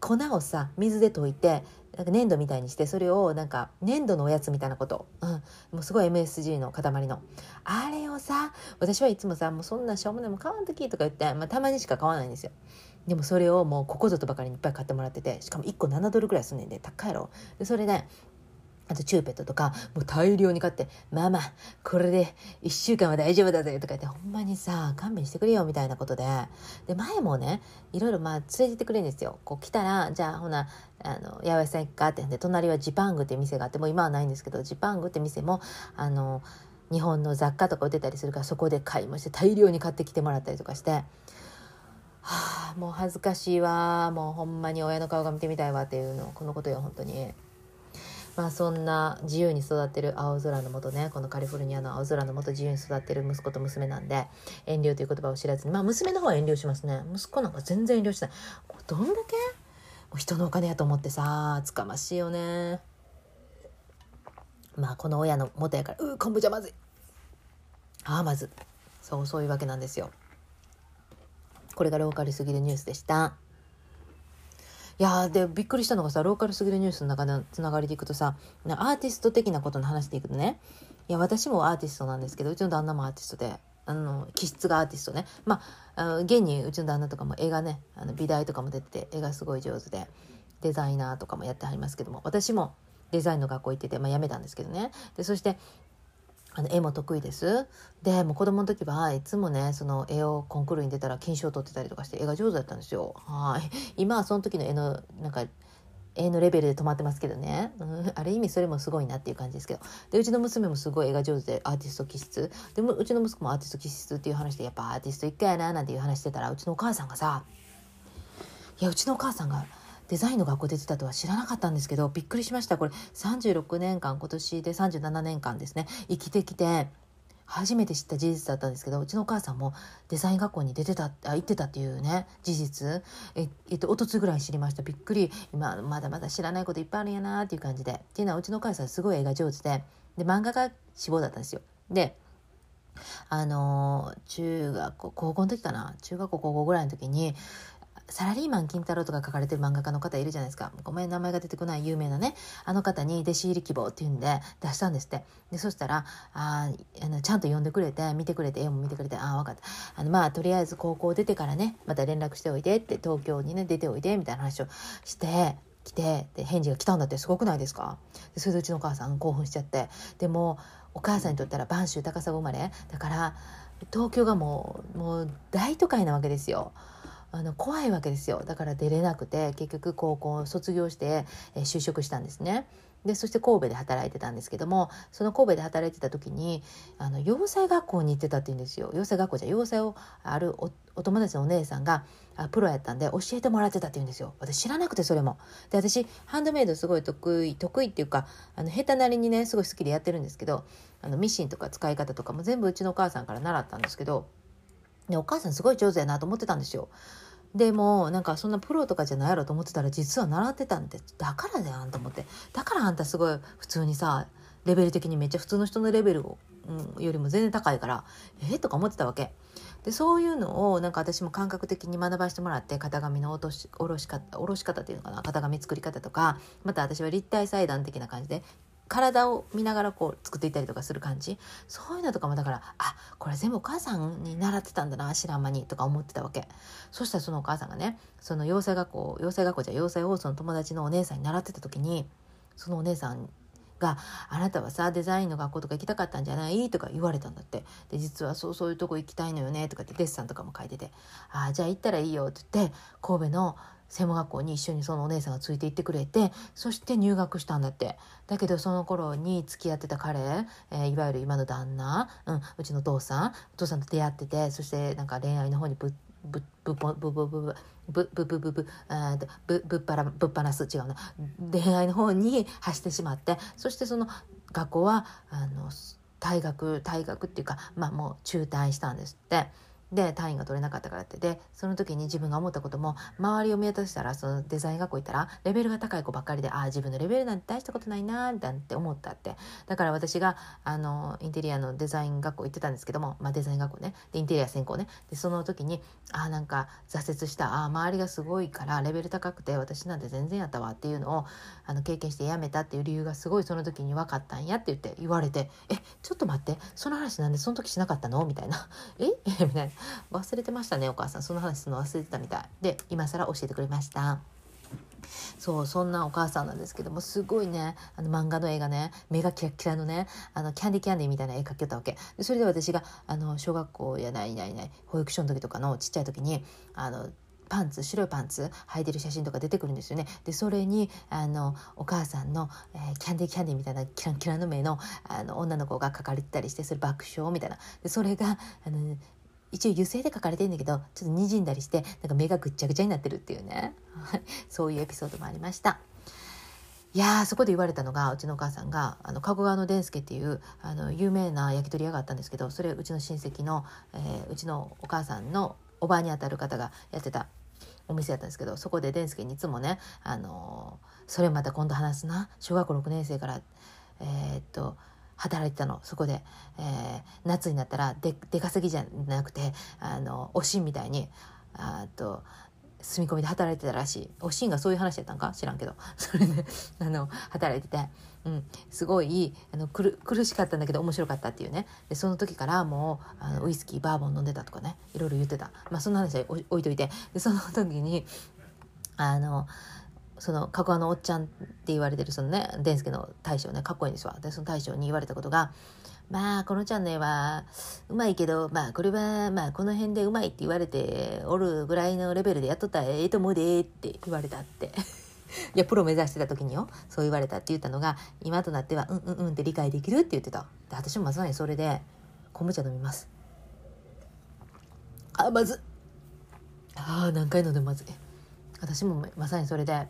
粉をさ水で溶いてなんか粘土みたいにしてそれをなんか粘土のおやつみたいなこと、うん、もうすごい MSG の塊の。あれをさ私はいつもさもうそんなしょうもないも買わんときとか言って、まあ、たまにしか買わないんですよ。でもそれをもうここぞとばかりにいっぱい買ってもらっててしかも1個7ドルぐらいすんねんで高いやろ。でそれであとチューペットとかもう大量に買って「ママこれで1週間は大丈夫だぜ」とか言ってほんまにさ勘弁してくれよみたいなことで。で前もねいろいろまあ連れてってくれるんですよ。こう来たらじゃあほなあの八百屋さん行くかってで隣はジパングっていう店があってもう今はないんですけどジパングって店もあの日本の雑貨とか売ってたりするからそこで買いまして大量に買ってきてもらったりとかして。はあ、もう恥ずかしいわ。もうほんまに親の顔が見てみたいわっていうの。このことよ本当に。まあそんな自由に育ってる青空のもとね。このカリフォルニアの青空のもと自由に育ってる息子と娘なんで遠慮という言葉を知らずに。まあ娘の方は遠慮しますね。息子なんか全然遠慮しない。もうどんだけ？もう人のお金やと思ってさつかましいよね。まあこの親の元やから「う昆布じゃまずい」ああまずそうそういうわけなんですよ。これがローカルすぎるニュースでした。いやでびっくりしたのがさローカルすぎるニュースの中のつながりでいくとさアーティスト的なことの話でいくとね。いや私もアーティストなんですけどうちの旦那もアーティストであの気質がアーティストね。まあ現にうちの旦那とかも絵がねあの美大とかも出てて絵がすごい上手でデザイナーとかもやってはりますけども私もデザインの学校行ってて、まあ、辞めたんですけどね。でそしてあの絵も得意です。でも子供の時はいつもねその絵をコンクールに出たら金賞を取ってたりとかして絵が上手だったんですよ。はい。<laughs> 今はその時の絵のなんか絵のレベルで止まってますけどね、うん、ある意味それもすごいなっていう感じですけど。でうちの娘もすごい絵が上手でアーティスト気質。でもうちの息子もアーティスト気質っていう話でやっぱアーティスト一回やななんていう話してたらうちのお母さんがさいやうちのお母さんがデザインの学校出てたとは知らなかったんですけどびっくりしました。これ36年間今年で37年間ですね。生きてきて初めて知った事実だったんですけどうちのお母さんもデザイン学校に出てたあ行ってたっていうね事実。えっとおとつぐらい知りました。びっくり。今まだまだ知らないこといっぱいあるんやなっていう感じで。っていうのはうちのお母さんすごい絵が上手で。で漫画が志望だったんですよ。であの中学校高校の時かな？中学校高校ぐらいの時にサラリーマン金太郎とか書かれてる漫画家の方いるじゃないですか。ごめん、名前が出てこない有名なね。あの方に弟子入り希望っていうんで出したんですって。で、そしたら、ああのちゃんと読んでくれて、見てくれて、絵も見てくれて、ああ、分かった。あの、まあ、とりあえず高校出てからね、また連絡しておいでって、東京にね、出ておいで、みたいな話をして、来て、で、返事が来たんだってすごくないですか？でそれでうちのお母さん興奮しちゃって。でも、お母さんにとったら播州高砂生まれ。だから、東京がもう、もう大都会なわけですよ。あの怖いわけですよ。だから出れなくて結局高校卒業して、え就職したんですね。でそして神戸で働いてたんですけどもその神戸で働いてた時にあの洋裁学校に行ってたって言うんですよ。洋裁学校じゃ洋裁をあるおお友達のお姉さんがあプロやったんで教えてもらってたって言うんですよ。私知らなくてそれも。で私ハンドメイドすごい得意得意っていうかあの下手なりにねすごい好きでやってるんですけどあのミシンとか使い方とかも全部うちのお母さんから習ったんですけどでお母さんすごい上手やなと思ってたんですよ。でもなんかそんなプロとかじゃないやろと思ってたら実は習ってたんでだからだよあんた思ってだからあんたすごい普通にさレベル的にめっちゃ普通の人のレベルを、うん、よりも全然高いからえー、とか思ってたわけ。でそういうのをなんか私も感覚的に学ばせてもらって型紙の落とし下ろし方下ろし方っていうのかな型紙作り方とかまた私は立体裁断的な感じで体を見ながらこう作っていたりとかする感じ。そういうのとかもだからあこれ全部お母さんに習ってたんだな知らん間にとか思ってたわけ。そしたらそのお母さんがねその養成学校養成学校じゃ養成放送の友達のお姉さんに習ってた時にそのお姉さんが「あなたはさデザインの学校とか行きたかったんじゃない?」とか言われたんだって。で実はそうそういうとこ行きたいのよね？とかってデッサンとかも書いてて「ああじゃあ行ったらいいよ」って言って神戸の専門学校に一緒にそのお姉さんがついて行ってくれてそして入学したんだってだけどその頃に付き合ってた彼、えー、いわゆる今の旦那、うん、うちの父さんお父さんと出会っててそしてなんか恋愛の方にぶぶぶぶぶぶぶぶぶぶぶぶぶぶぶっぱらぶっ放す違うな恋愛の方に走ってしまってそしてその学校はあの退学退学っていうかまあもう中退したんですって。で単位が取れなかったからって。でその時に自分が思ったことも周りを見渡したらそのデザイン学校行ったらレベルが高い子ばっかりでああ自分のレベルなんて大したことないなーなんて思ったって。だから私があのインテリアのデザイン学校行ってたんですけども、まあ、デザイン学校ね。でインテリア専攻ね。でその時にああなんか挫折した。ああ周りがすごいからレベル高くて私なんて全然やったわっていうのをあの経験してやめたっていう理由がすごいその時に分かったんやって言って言われてえちょっと待ってその話なんでその時しなかったの？みたいなえ？みたいな。忘れてましたねお母さん。その話するの忘れてたみたい。で今更教えてくれました。そうそんなお母さんなんですけどもすごいねあの漫画の絵がね目がキラキラのねあのキャンディキャンディみたいな絵描けたわけ。でそれで私があの小学校やないないない保育所の時とかのちっちゃい時にあのパンツ白いパンツ履いてる写真とか出てくるんですよね。でそれにあのお母さんの、えー、キャンディーキャンディーみたいなキランキラの目のあの女の子が描かれてたりしてそれ爆笑みたいな。でそれがあの一応油性で書かれてるんだけどちょっと滲んだりしてなんか目がぐっちゃぐちゃになってるっていうね。<laughs> そういうエピソードもありました。いやそこで言われたのがうちのお母さんがあの加古川の伝助っていうあの有名な焼き鳥屋があったんですけどそれうちの親戚の、えー、うちのお母さんのおばにあたる方がやってたお店やったんですけどそこで伝助にいつもね、あのー、それまた今度話すな。小学校6年生からえー、っと働いてたの。そこで、えー、夏になったらで出稼ぎじゃなくてあのおしんみたいにあと住み込みで働いてたらしい。おしんがそういう話やったんか？知らんけど。<laughs> それであの働いてて、うん、すごいあの苦しかったんだけど面白かったっていうね。でその時からもうあのウイスキーバーボン飲んでたとかね。いろいろ言ってた、まあ、そんな話は置いといて。でその時にあのその加古のおっちゃんって言われてるそのね伝助の大将ねかっこいいんですわ。でその大将に言われたことが「まあこのちゃんの絵はうまいけどまあこれはまあこの辺でうまいって言われておるぐらいのレベルでやっとったらええと思うで」って言われたって。<laughs> いやプロ目指してた時によそう言われたって言ったのが今となっては「うんうんうん」って理解できるって言ってた。で私もまさにそれで昆布茶飲みます。あまずあ何回飲んでもまずい。私もまさにそれで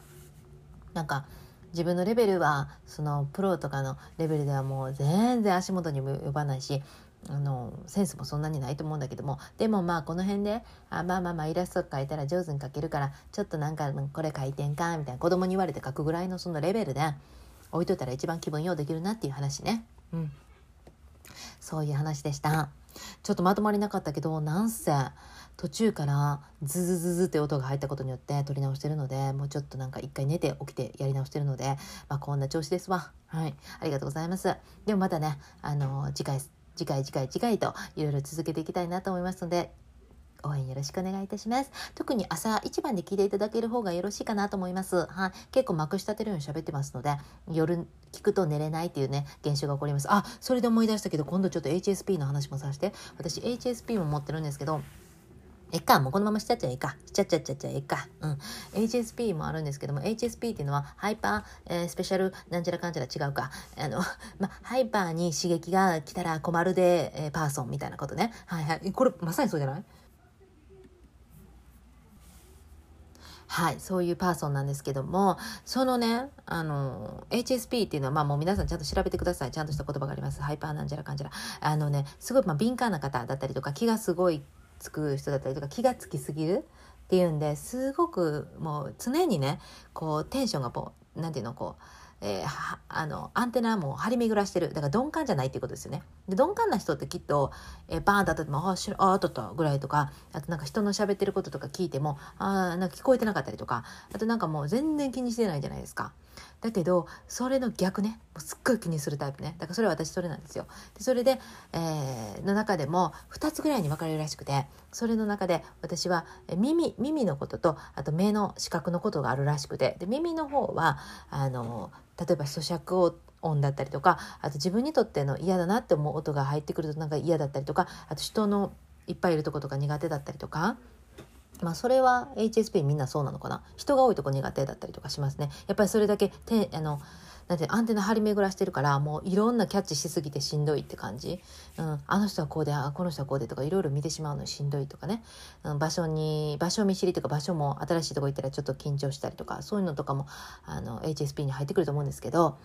なんか自分のレベルはそのプロとかのレベルではもう全然足元にも及ばないしあのセンスもそんなにないと思うんだけどもでもまあこの辺であまあまあまあイラスト描いたら上手に描けるからちょっとなんかこれ描いてんかみたいな子供に言われて描くぐらいのそのレベルで置いといたら一番気分ようできるなっていう話ね。うん、そういう話でした。ちょっとまとまりなかったけどなんせ途中からズズズズって音が入ったことによって撮り直してるのでもうちょっとなんか一回寝て起きてやり直してるので、まあ、こんな調子ですわはいありがとうございますでもまたねあの次回次回次回次回といろいろ続けていきたいなと思いますので応援よろしくお願いいたします。特に朝一番で聞いていただける方がよろしいかなと思います。はい。結構まくし立てるように喋ってますので、夜聞くと寝れないっていうね、現象が起こります。あ、それで思い出したけど、今度ちょっと HSP の話もさせて。私 HSP も持ってるんですけど、えっか、もうこのまましちゃっちゃええか。しちゃっちゃっちゃっちゃええか。うん。HSP もあるんですけども、HSP っていうのは、ハイパー、えー、スペシャル、なんちゃらかんちゃら違うか。あの、<laughs> ま、ハイパーに刺激が来たら困るで、えー、パーソンみたいなことね。はいはい。これ、まさにそうじゃない？はい、そういうパーソンなんですけども、そのね、あの、HSP っていうのは、まあもう皆さんちゃんと調べてください。ちゃんとした言葉があります。ハイパーなんじゃらかんじゃら。あのね、すごい、まあ、敏感な方だったりとか、気がすごいつく人だったりとか、気がつきすぎるっていうんですごくもう常にね、こうテンションがこう、なんていうの、こう、えー、あのアンテナも張り巡らしてるだから鈍感じゃないっていうことですよねで鈍感な人ってきっと、えー、バーンと当たっても「あしあ当たった」ぐらいとかあとなんか人の喋ってることとか聞いてもあなんか聞こえてなかったりとかあとなんかもう全然気にしてないじゃないですか。だけどそれの逆ねもうすっごい気にするタイプねだからそれは私それなんですよでそれで、えー、の中でも2つぐらいに分かれるらしくてそれの中で私は耳耳のこととあと目の視覚のことがあるらしくてで耳の方はあの例えば咀嚼を音だったりとかあと自分にとっての嫌だなって思う音が入ってくるとなんか嫌だったりとかあと人のいっぱいいるとことか苦手だったりとか。まあそれは HSP みんなそうなのかな？人が多いとこ苦手だったりとかしますね。やっぱりそれだけてあのなんてアンテナ張り巡らしてるからもういろんなキャッチしすぎてしんどいって感じ、うん、あの人はこうであこの人はこうでとかいろいろ見てしまうのしんどいとかね、うん、場所に場所見知りとか場所も新しいとこ行ったらちょっと緊張したりとかそういうのとかもあの HSP に入ってくると思うんですけど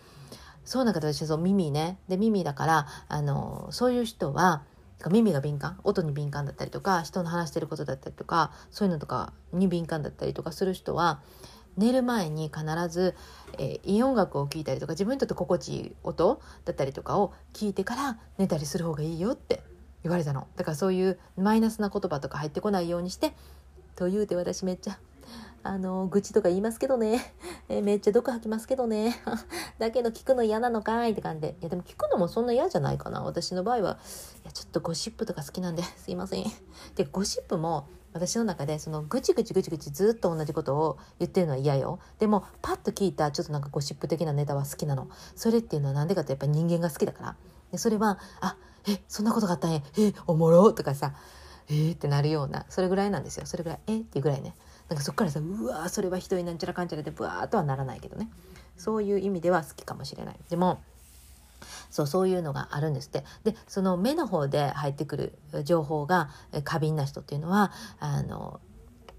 そうなんか私そう耳ね。で耳だからあのそういう人は耳が敏感音に敏感だったりとか人の話してることだったりとかそういうのとかに敏感だったりとかする人は寝る前に必ず、えー、いい音楽を聴いたりとか自分にとって心地いい音だったりとかを聞いてから寝たりする方がいいよって言われたの。だからそういうマイナスな言葉とか入ってこないようにしてと言うて私めっちゃあの、愚痴とか言いますけどね。<laughs> えめっちゃ毒吐きますけどね。<laughs> だけど聞くの嫌なのかいって感じで。いや、でも聞くのもそんな嫌じゃないかな。私の場合は、いや、ちょっとゴシップとか好きなんで、<laughs> すいません。で、ゴシップも、私の中でそのぐちぐちぐちぐちずっと同じことを言ってるのは嫌よでもパッと聞いたちょっとなんかゴシップ的なネタは好きなのそれっていうのは何でかってやっぱり人間が好きだからでそれはあえそんなことがあったんやえおもろとかさえー、ってなるようなそれぐらいなんですよ。それぐらいえっていうぐらいね。なんかそっからさうわそれはひどいなんちゃらかんちゃらでブワーっとはならないけどね。そういう意味では好きかもしれない。でもそうそういうのがあるんですって。でその目の方で入ってくる情報が過敏な人っていうのはあの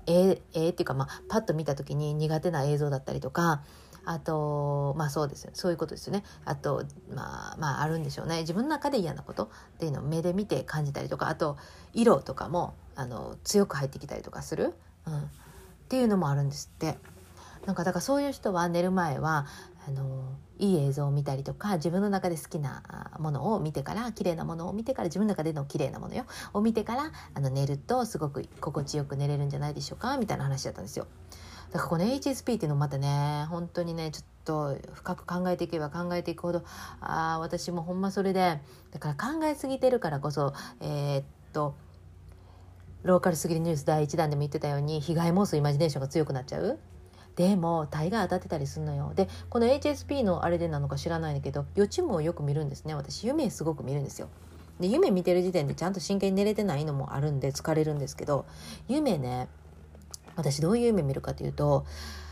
えー、えー、っていうか、まあ、パッと見た時に苦手な映像だったりとかあとまあそうですそういうことですよね。あとまあまああるんでしょうね。自分の中で嫌なことっていうのを目で見て感じたりとかあと色とかもあの強く入ってきたりとかする、うん、っていうのもあるんですって。なんかだからそういう人は寝る前はあのいい映像を見たりとか自分の中で好きなものを見てから綺麗なものを見てから自分の中での綺麗なものよ。を見てからあの寝るとすごく心地よく寝れるんじゃないでしょうかみたいな話だったんですよ。だからこの HSP っていうのもまたね本当にねちょっと深く考えていけば考えていくほどああ私もほんまそれでだから考えすぎてるからこそえー、っとローカルすぎるニュース第1弾でも言ってたように被害妄想イマジネーションが強くなっちゃう。でも大概当たってたりするのよ。でこの HSP のあれでなのか知らないんだけど予知夢をよく見るんですね。私夢すごく見るんですよ。で夢見てる時点でちゃんと真剣に寝れてないのもあるんで疲れるんですけど夢ね私どういう夢見るかというと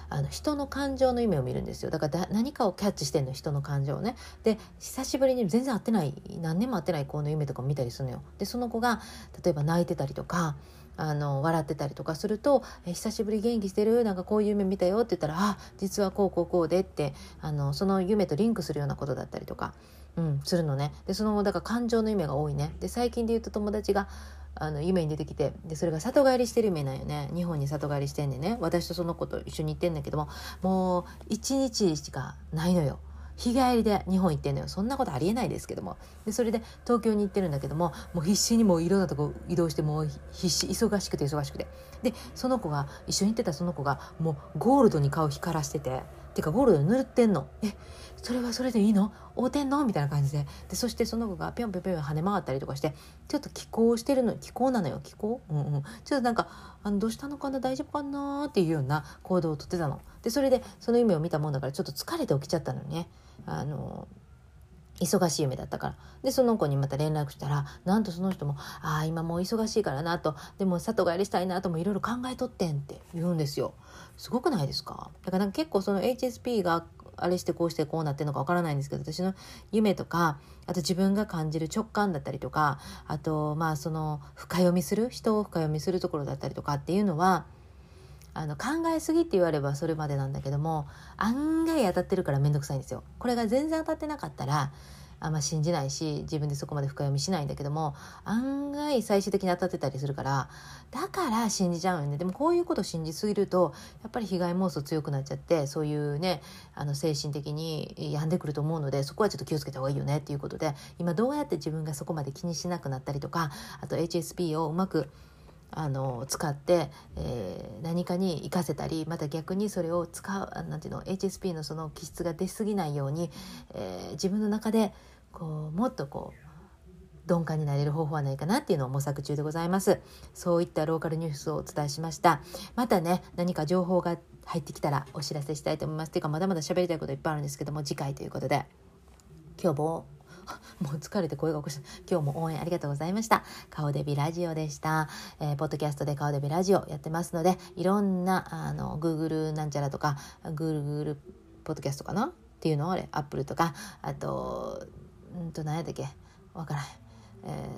あの人の感情の夢を見るんですよ。だから何かをキャッチしてんの人の感情をね。で久しぶりに全然会ってない何年も会ってない子の夢とか見たりするのよ。でその子が例えば泣いてたりとかあの笑ってたりとかすると「え久しぶり元気してる？なんかこういう夢見たよ」って言ったら「あ実はこうこうこうで」ってあのその夢とリンクするようなことだったりとか、うん、するのね。でそのだから感情の夢が多いね。で最近で言うと友達があの夢に出てきてでそれが里帰りしてる夢なんよね。日本に里帰りしてんでね。私とその子と一緒に行ってんだけどももう一日しかないのよ。日帰りで日本行ってんのよ。そんなことありえないですけども。でそれで東京に行ってるんだけどももう必死にもういろんなとこ移動してもう必死忙しくて忙しくて。でその子が一緒に行ってたその子がもうゴールドに顔光らしてて。てかゴールドに塗ってんの。えそれはそれでいいの？合うてんの？みたいな感じで。でそしてその子がぴょんぴょんぴょん跳ね回ったりとかしてちょっと気候してるの気候なのよ。気候？うんうん。ちょっとなんかあのどうしたのかな？大丈夫かな？っていうような行動をとってたの。でそれでその夢を見たもんだからちょっと疲れて起きちゃったのね。あの忙しい夢だったから。でその子にまた連絡したらなんとその人も「ああ今もう忙しいからな」と「でも里帰りしたいな」ともいろいろ考えとってんって言うんですよ。すごくないですか？だから結構その HSP があれしてこうしてこうなってるのかわからないんですけど私の夢とかあと自分が感じる直感だったりとかあとまあその深読みする人を深読みするところだったりとかっていうのはあの考えすぎって言わればそれまでなんだけども案外当たってるから面倒くさいんですよ。これが全然当たってなかったらあんま信じないし自分でそこまで深読みしないんだけども案外最終的に当たってたりするからだから信じちゃうよね。でもこういうこと信じすぎるとやっぱり被害妄想強くなっちゃってそういうねあの精神的に病んでくると思うのでそこはちょっと気をつけた方がいいよね。っていうことで今どうやって自分がそこまで気にしなくなったりとかあと HSP をうまくあの使って、えー、何かに活かせたりまた逆にそれを使うなんていうの HSP のその気質が出過ぎないように、えー、自分の中でこうもっとこう鈍感になれる方法はないかなっていうのを模索中でございます。そういったローカルニュースをお伝えしました。またね何か情報が入ってきたらお知らせしたいと思います。っていうかまだまだ喋りたいこといっぱいあるんですけども次回ということで。今日も <laughs> もう疲れて声が起こした。今日も応援ありがとうございました。顔デビラジオでした、えー、ポッドキャストで顔デビラジオやってますのでいろんなあの Google なんちゃらとか Google ポッドキャストかな？っていうのをあれ Apple とかあとうんと何やったっけ？わからん、え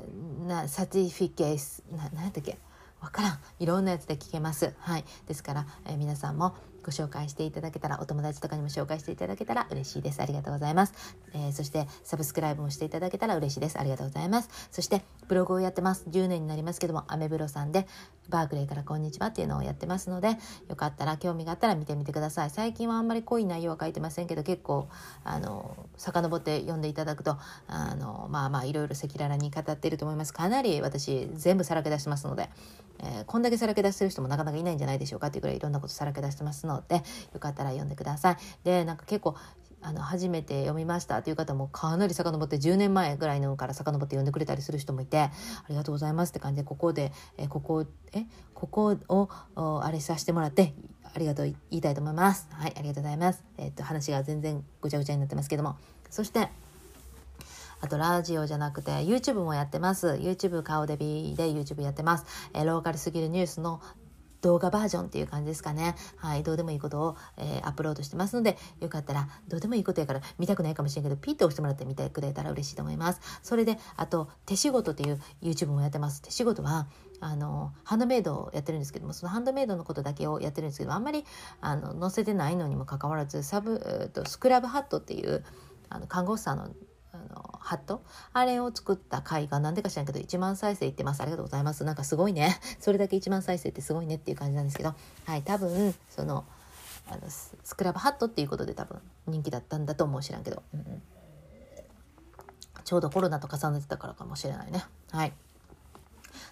ー、なサティフィケースな何やったっけ？わからん。いろんなやつで聞けます。はい。ですから、えー、皆さんもご紹介していただけたらお友達とかにも紹介していただけたら嬉しいです。ありがとうございます、えー、そしてサブスクライブもしていただけたら嬉しいです。ありがとうございます。そしてブログをやってます。10年になりますけどもアメブロさんでバークレーからこんにちはっていうのをやってますのでよかったら興味があったら見てみてください。最近はあんまり濃い内容は書いてませんけど結構あの遡って読んでいただくとあのまあまあいろいろ赤裸々に語っていると思います。かなり私全部さらけ出してますので、えー、こんだけさらけ出してる人もなかなかいないんじゃないでしょうかっていうぐらいいろんなことさらけ出してますのででよかったら読んでください。でなんか結構あの初めて読みましたという方もかなり遡って10年前ぐらいのから遡って読んでくれたりする人もいてありがとうございますって感じでここでえここえここをあれさせてもらってありがとう言いたいと思います。はいありがとうございます。えっと話が全然ぐちゃぐちゃになってますけどもそしてあとラジオじゃなくて YouTube もやってます。YouTube 顔デビで YouTube やってます。えー、ローカルすぎるニュースの動画バージョンっていう感じですかね。はい、どうでもいいことを、えー、アップロードしてますので、よかったら、どうでもいいことやから見たくないかもしれんけど、ピッと押してもらって見てくれたら嬉しいと思います。それで、あと、手仕事っていう YouTube もやってます。手仕事は、あのハンドメイドをやってるんですけどもそのハンドメイドのことだけをやってるんですけどあんまりあの載せてないのにもかかわらずサブ、えー、とスクラブハットっていうあの看護師さんのあのハット？あれを作った回が何でか知らんけど1万再生いってます。ありがとうございます。なんかすごいね。<laughs> それだけ1万再生ってすごいねっていう感じなんですけど。はい多分そのあのスクラブハットっていうことで多分人気だったんだと思う知らんけど、うんうん、ちょうどコロナと重ねてたからかもしれないね。はい。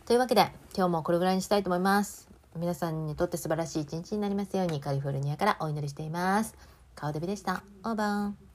というわけで今日もこれぐらいにしたいと思います。皆さんにとって素晴らしい一日になりますようにカリフォルニアからお祈りしています。顔デビでした。オーバー